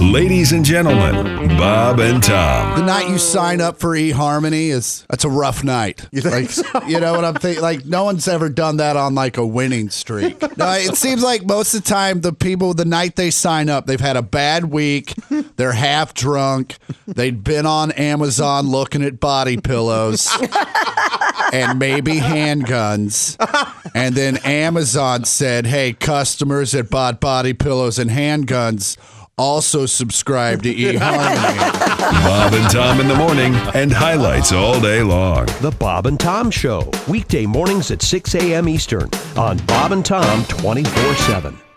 Ladies and gentlemen, Bob and Tom. The night you sign up for eHarmony is that's a rough night. You like, you know what I'm thinking? Like no one's ever done that on like a winning streak. No, it seems like most of the time the people the night they sign up, they've had a bad week, they're half drunk, they'd been on Amazon looking at body pillows and maybe handguns. And then Amazon said, "Hey, customers that bought body pillows and handguns also subscribe to eHarmony." Bob and Tom in the morning and highlights all day long. The Bob and Tom Show, weekday mornings at 6 a.m. Eastern on Bob and Tom 24 7.